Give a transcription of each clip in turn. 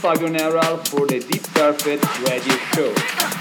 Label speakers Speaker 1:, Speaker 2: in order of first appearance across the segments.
Speaker 1: For the Deep Perfect Radio Show.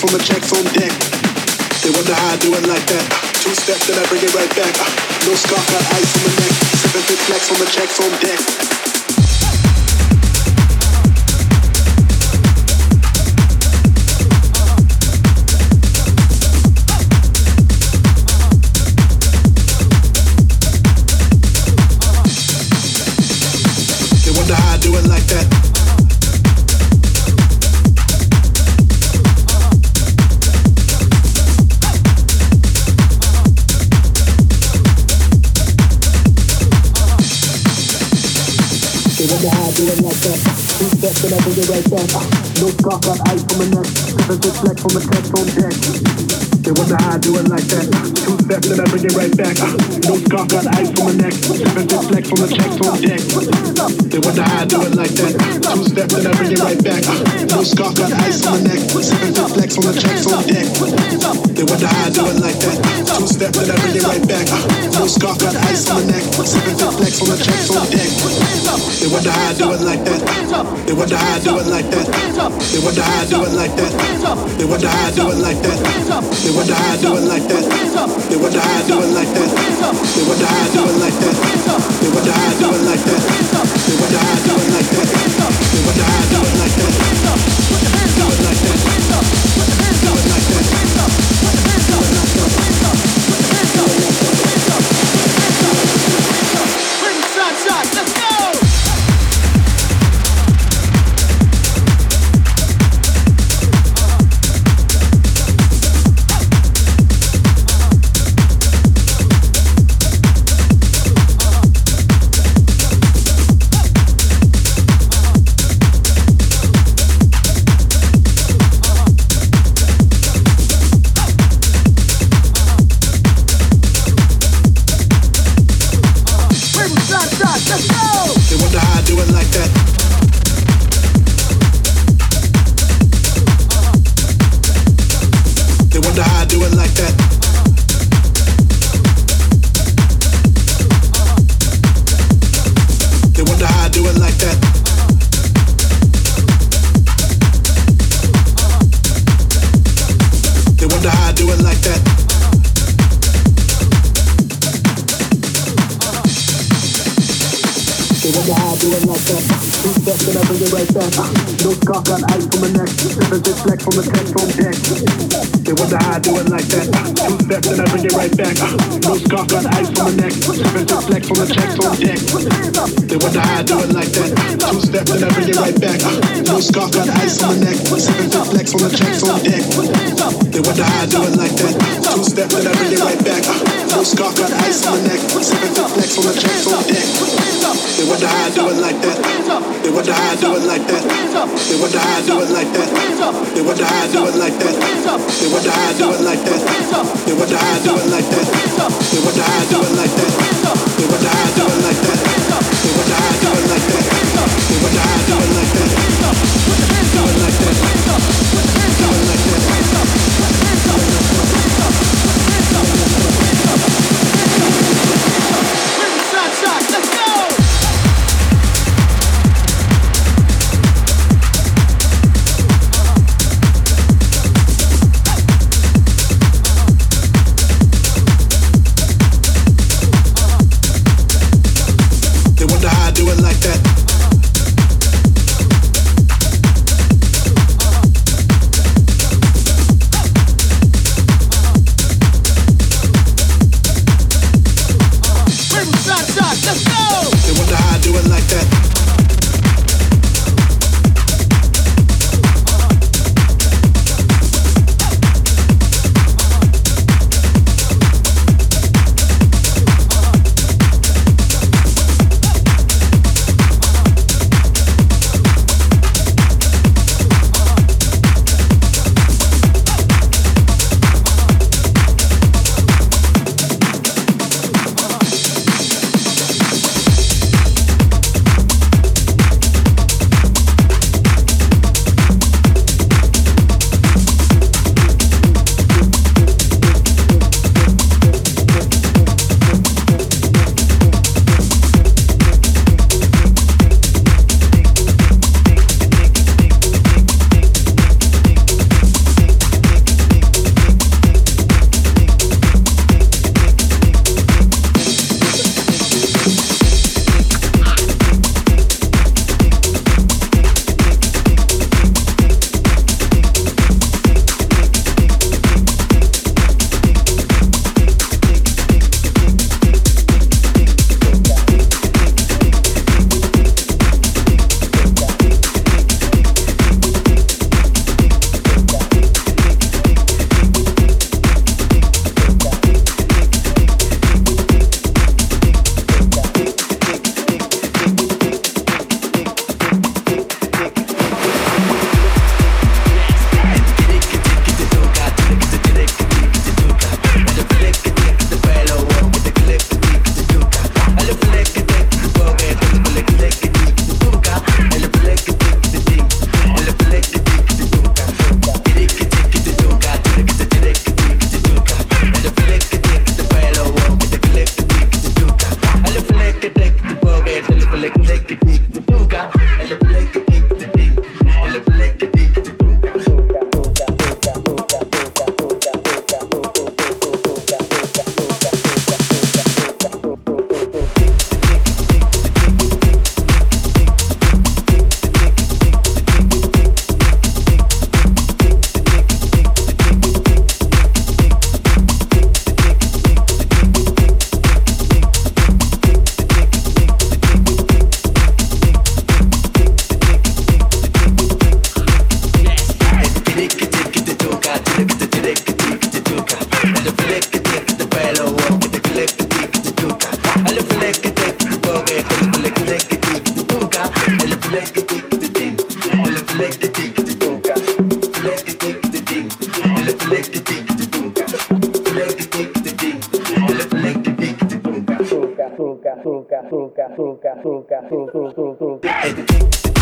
Speaker 2: On the checks on deck. They wonder how I do it like that. Two steps, then I bring it right back. No scar, got ice on my neck. Foot flex on the checks on deck. On the test on deck. They wonder how I do it like that. Two steps and I bring it right back. Scar got ice on my neck. Seven foot flex on the checks on deck. They wonder how I do it like that. Two steps and I bring it right back. Uh, no scar got ice on my neck. Seven foot flex on the checks on deck. They wonder how I do it like that. Uh, Two steps and I bring it right back. Uh, no scar got ice on my neck. Seven foot flex on the checks on deck. They wonder how I do it like that. They wonder how I do it like that. They wonder how I do it like that. They wonder how I do it like that. They wonder how I do it like that. They wonder how I do it like that. They wonder how I do it like that. They wonder how I do it like that. They wonder how I do it like that. azúcar, azúcar, azúcar, azúcar, azúcar, azúcar, azúcar, azúcar.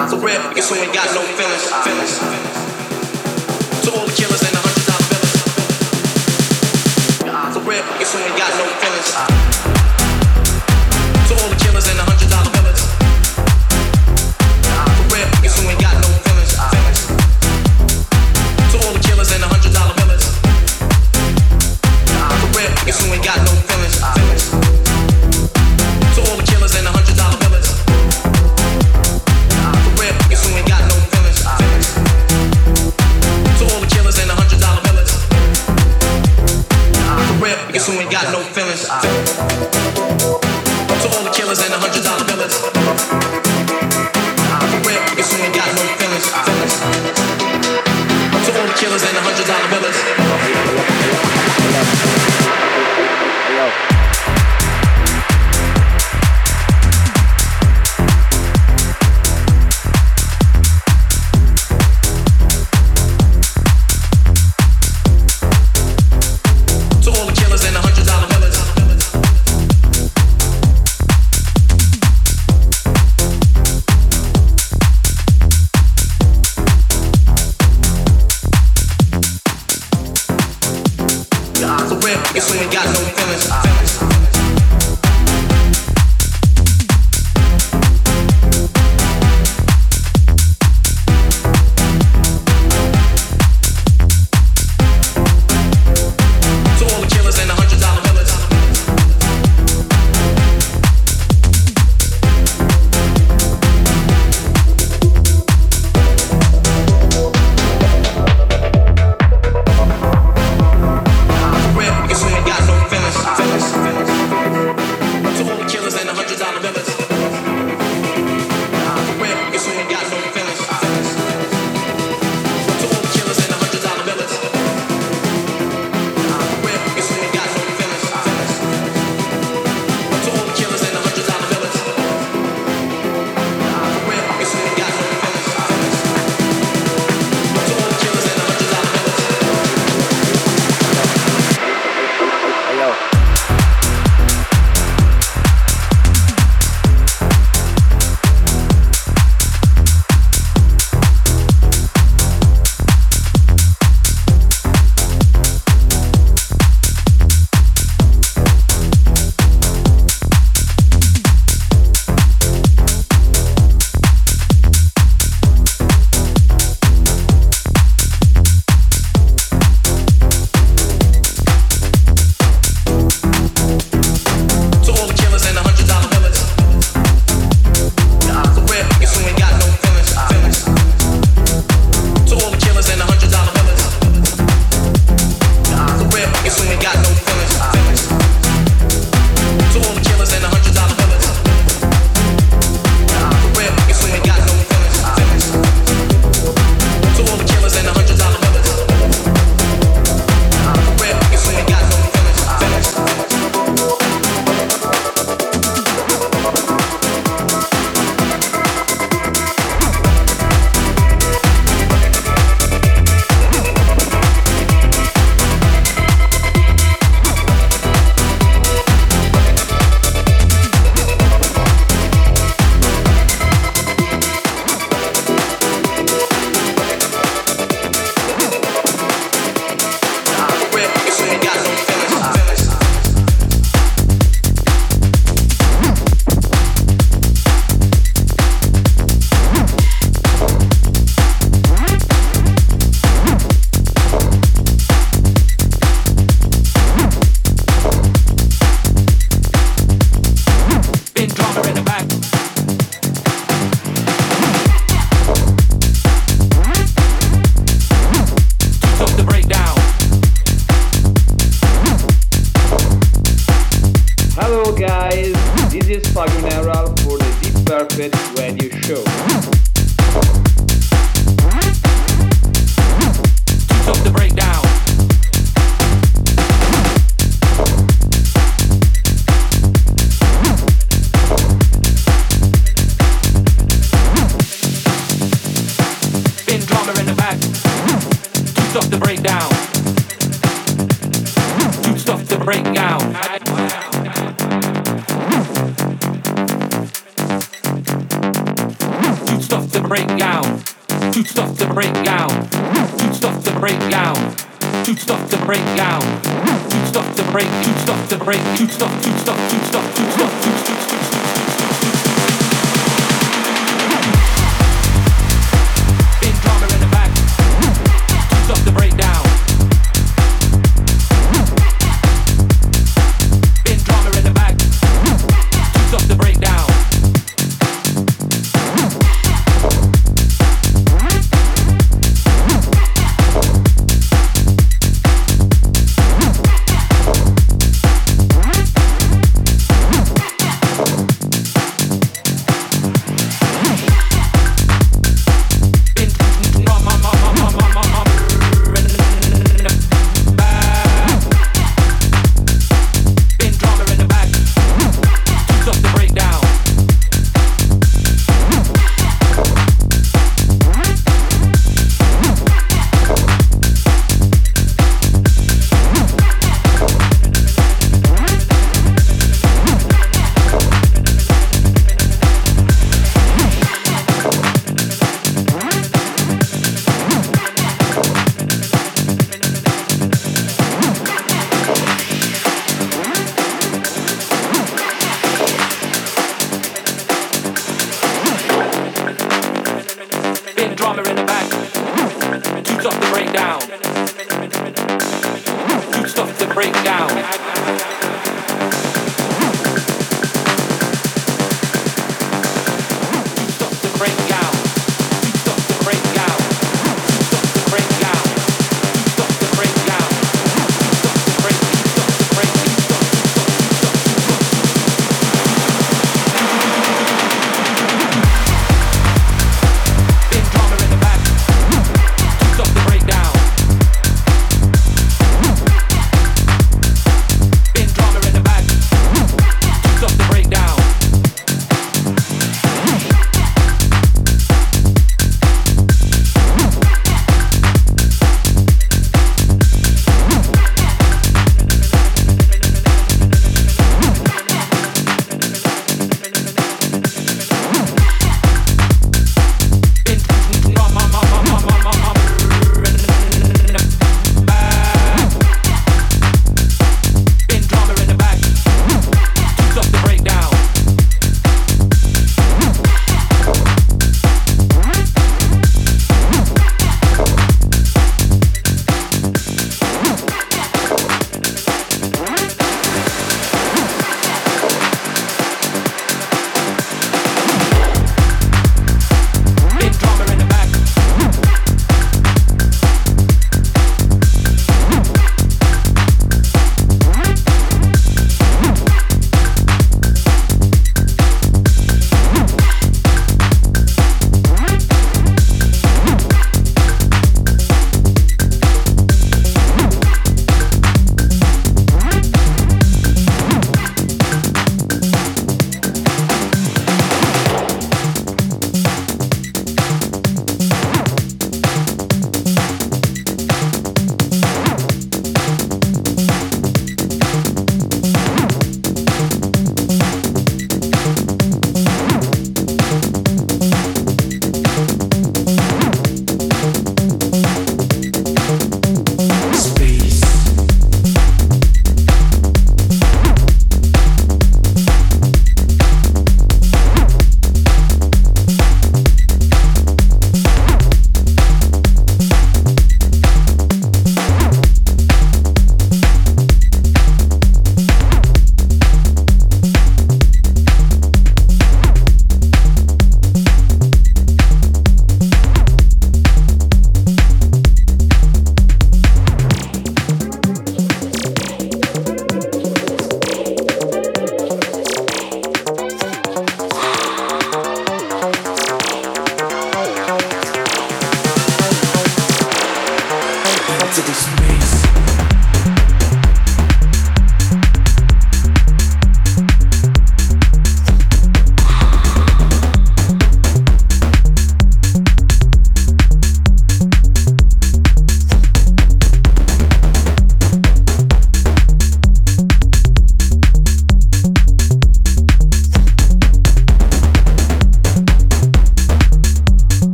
Speaker 2: It's a rip because you ain't got no feelings. feelings. the killers
Speaker 3: and the hundred
Speaker 1: dollar bills. It's a rip because you ain't got no feelings.